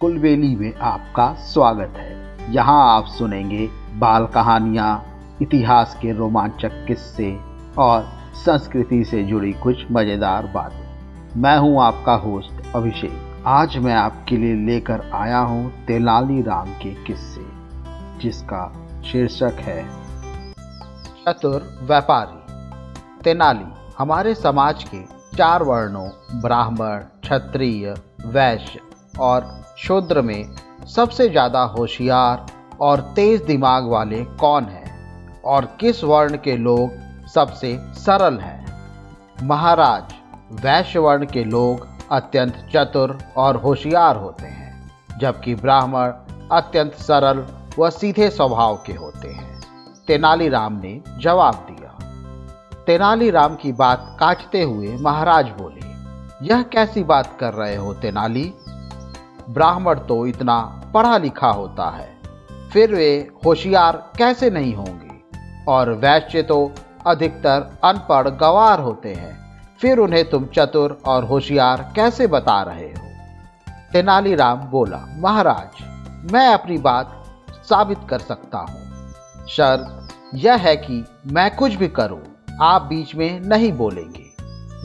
कुलबेली में आपका स्वागत है। यहाँ आप सुनेंगे बाल कहानियाँ, इतिहास के रोमांचक किस्से और संस्कृति से जुड़ी कुछ मज़ेदार बातें। मैं हूँ आपका होस्ट अभिषेक। आज मैं आपके लिए लेकर आया हूँ तेनाली राम के किस्से, जिसका शीर्षक है, चतुर व्यापारी। तेनाली, हमारे समाज के चार वर्णों, ब्राह्मण, क्षत्रिय, वैश्य और शूद्र में सबसे ज़्यादा होशियार और तेज दिमाग वाले कौन हैं? और किस वर्ण के लोग सबसे सरल हैं? महाराज, वैश्य वर्ण के लोग अत्यंत चतुर और होशियार होते हैं, जबकि ब्राह्मण अत्यंत सरल व सीधे स्वभाव के होते हैं। तेनालीराम ने जवाब दिया। तेनालीराम की बात काटते हुए महाराज बोले, यह कैसी बात कर रहे हो तेनाली? ब्राह्मण तो इतना पढ़ा लिखा होता है। फिर वे होशियार कैसे नहीं होंगे? और वैश्य तो अधिकतर अनपढ़ गवार होते हैं। फिर उन्हें तुम चतुर और होशियार कैसे बता रहे हो? तेनालीराम बोला, महाराज, मैं अपनी बात साबित कर सकता हूँ। शर्त यह है कि मैं कुछ भी करूँ, आप बीच में नहीं बोलेंगे।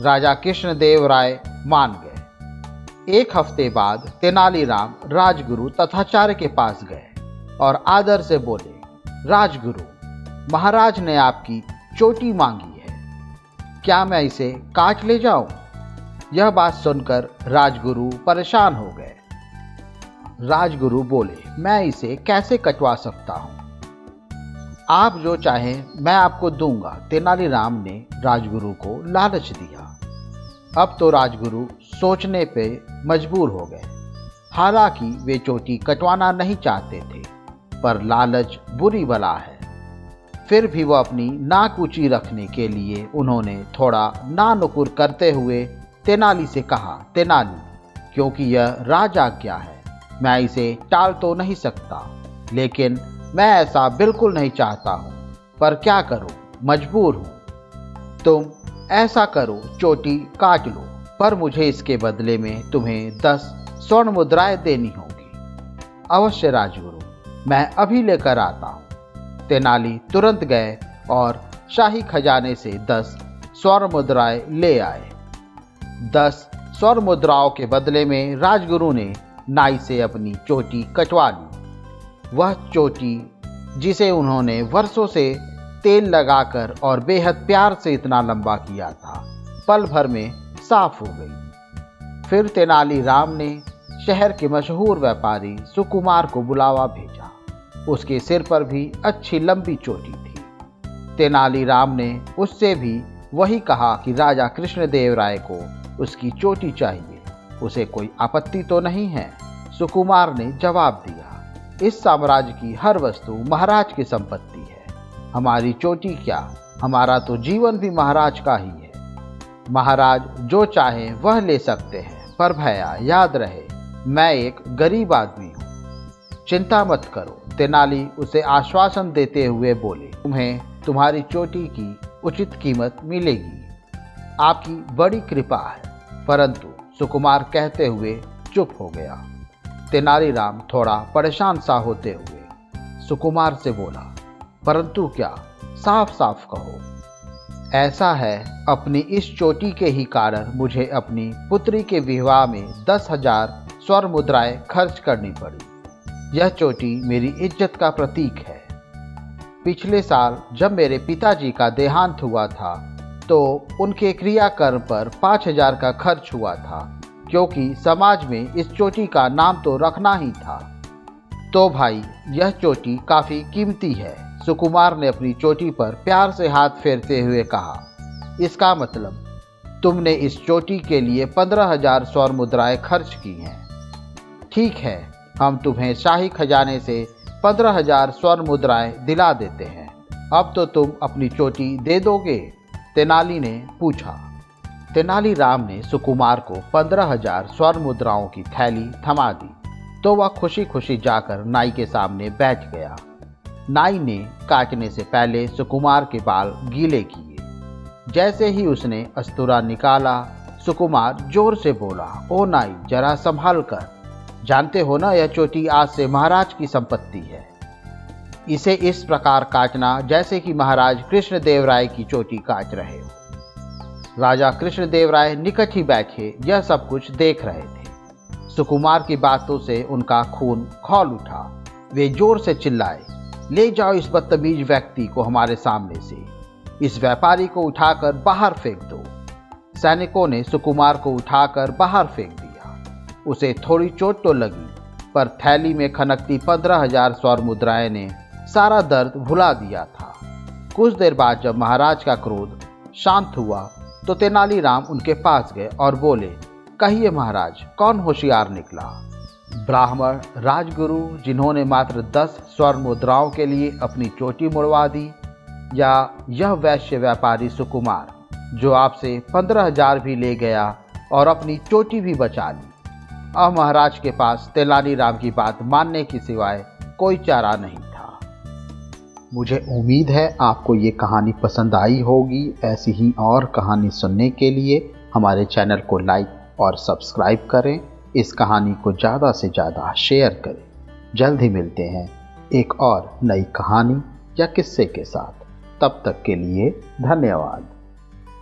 राजा कृष्णदेव राय मान गए एक हफ़्ते बाद तेनालीराम राजगुरु तथाचार्य के पास गए और आदर से बोले, राजगुरु, महाराज ने आपकी चोटी मांगी है। क्या मैं इसे काट ले जाऊँ? यह बात सुनकर राजगुरु परेशान हो गए। राजगुरु बोले, मैं इसे कैसे कटवा सकता हूँ? आप जो चाहें, मैं आपको दूँगा। तेनालीराम ने राजगुरु को लालच दिया। अब तो राजगुरु सोचने पे मजबूर हो गए। हालाँकि वे चोटी कटवाना नहीं चाहते थे, पर लालच बुरी बला है। फिर भी वह अपनी नाक ऊँची रखने के लिए उन्होंने थोड़ा ना नुकुर करते हुए तेनाली से कहा, तेनाली, क्योंकि यह राजा क्या है? मैं इसे टाल तो नहीं सकता, लेकिन मैं ऐसा बिल्कुल नहीं चाहता हूँ, पर क्या करूँ? मजबूर हूँ। तुम ऐसा करो, चोटी काट लो। पर मुझे इसके बदले में तुम्हें दस स्वर्ण मुद्राएँ देनी होगी। अवश्य राजगुरु, मैं अभी लेकर आता हूँ। तेनाली तुरंत गए और शाही खजाने से दस स्वर्ण मुद्राएँ ले आए। दस स्वर्ण मुद्राओं के बदले में राजगुरु ने नाई से अपनी चोटी कटवा ली। वह चोटी, जिसे उन्होंने वर्षों से तेल लगाकर और बेहद प्यार से इतना लंबा किया था, पल भर में साफ़ हो गई। फिर तेनालीराम ने शहर के मशहूर व्यापारी सुकुमार को बुलावा भेजा। उसके सिर पर भी अच्छी लंबी चोटी थी। तेनालीराम ने उससे भी वही कहा कि राजा कृष्णदेव राय को उसकी चोटी चाहिए। उसे कोई आपत्ति तो नहीं है। सुकुमार ने जवाब दिया, इस साम्राज्य की हर वस्तु महाराज की संपत्ति है। हमारी चोटी क्या? हमारा तो जीवन भी महाराज का ही है। महाराज, जो चाहे वह ले सकते हैं, पर भैया, याद रहे, मैं एक गरीब आदमी हूँ। चिंता मत करो, तेनाली उसे आश्वासन देते हुए बोले, तुम्हें तुम्हारी चोटी की उचित कीमत मिलेगी। आपकी बड़ी कृपा है, परंतु सुकुमार कहते हुए चुप हो गया। तेनालीराम थोड़ा परेशान सा होते हुए सुकुमार से बोला, परंतु क्या साफ़ साफ़ कहो ऐसा है, अपनी इस चोटी के ही कारण मुझे अपनी पुत्री के विवाह में दस हज़ार स्वर मुद्राएँ खर्च करनी पड़ी। यह चोटी मेरी इज़्ज़त का प्रतीक है। पिछले साल जब मेरे पिताजी का देहांत हुआ था तो उनके क्रियाकर्म पर पाँच हज़ार का खर्च हुआ था, क्योंकि समाज में इस चोटी का नाम तो रखना ही था। तो भाई, यह चोटी काफ़ी कीमती है। सुकुमार ने अपनी चोटी पर प्यार से हाथ फेरते हुए कहा, इसका मतलब तुमने इस चोटी के लिए पंद्रह हज़ार स्वर्ण मुद्राएँ खर्च की हैं। ठीक है, हम तुम्हें शाही खजाने से पंद्रह हज़ार स्वर्ण मुद्राएँ दिला देते हैं। अब तो तुम अपनी चोटी दे दोगे? तेनाली ने पूछा। तेनालीराम ने सुकुमार को पंद्रह हज़ार स्वर्ण मुद्राओं की थैली थमा दी तो वह खुशी खुशी जाकर नाई के सामने बैठ गया। नाई ने काटने से पहले सुकुमार के बाल गीले किए। जैसे ही उसने अस्तुरा निकाला, सुकुमार ज़ोर से बोला, ओ नाई, जरा संभाल कर। जानते हो ना यह चोटी आज से महाराज की संपत्ति है। इसे इस प्रकार काटना जैसे कि महाराज कृष्णदेव राय की चोटी काट रहे हो। राजा कृष्णदेव राय निकट ही बैठे, यह सब कुछ देख रहे थे। सुकुमार की बातों से उनका खून खोल उठा। वे ज़ोर से चिल्लाए ले जाओ इस बदतमीज व्यक्ति को हमारे सामने से। इस व्यापारी को उठाकर बाहर फेंक दो। सैनिकों ने सुकुमार को उठाकर बाहर फेंक दिया। उसे थोड़ी चोट तो लगी, पर थैली में खनकती पंद्रह हज़ार स्वर्ण मुद्राएँ ने सारा दर्द भुला दिया था। कुछ देर बाद जब महाराज का क्रोध शांत हुआ तो तेनालीराम उनके पास गए और बोले, कहिए महाराज, कौन होशियार निकला? ब्राह्मण राजगुरु जिन्होंने मात्र दस स्वर्ण मुद्राओं के लिए अपनी चोटी मुड़वा दी, या यह वैश्य व्यापारी सुकुमार, जो आपसे पंद्रह हज़ार भी ले गया और अपनी चोटी भी बचा ली। अब महाराज के पास तेलानी राम की बात मानने के सिवाय कोई चारा नहीं था। मुझे उम्मीद है आपको ये कहानी पसंद आई होगी। ऐसी ही और कहानी सुनने के लिए हमारे चैनल को लाइक और सब्सक्राइब करें। इस कहानी को ज़्यादा से ज़्यादा शेयर करें। जल्द ही मिलते हैं एक और नई कहानी या किस्से के साथ। तब तक के लिए धन्यवाद।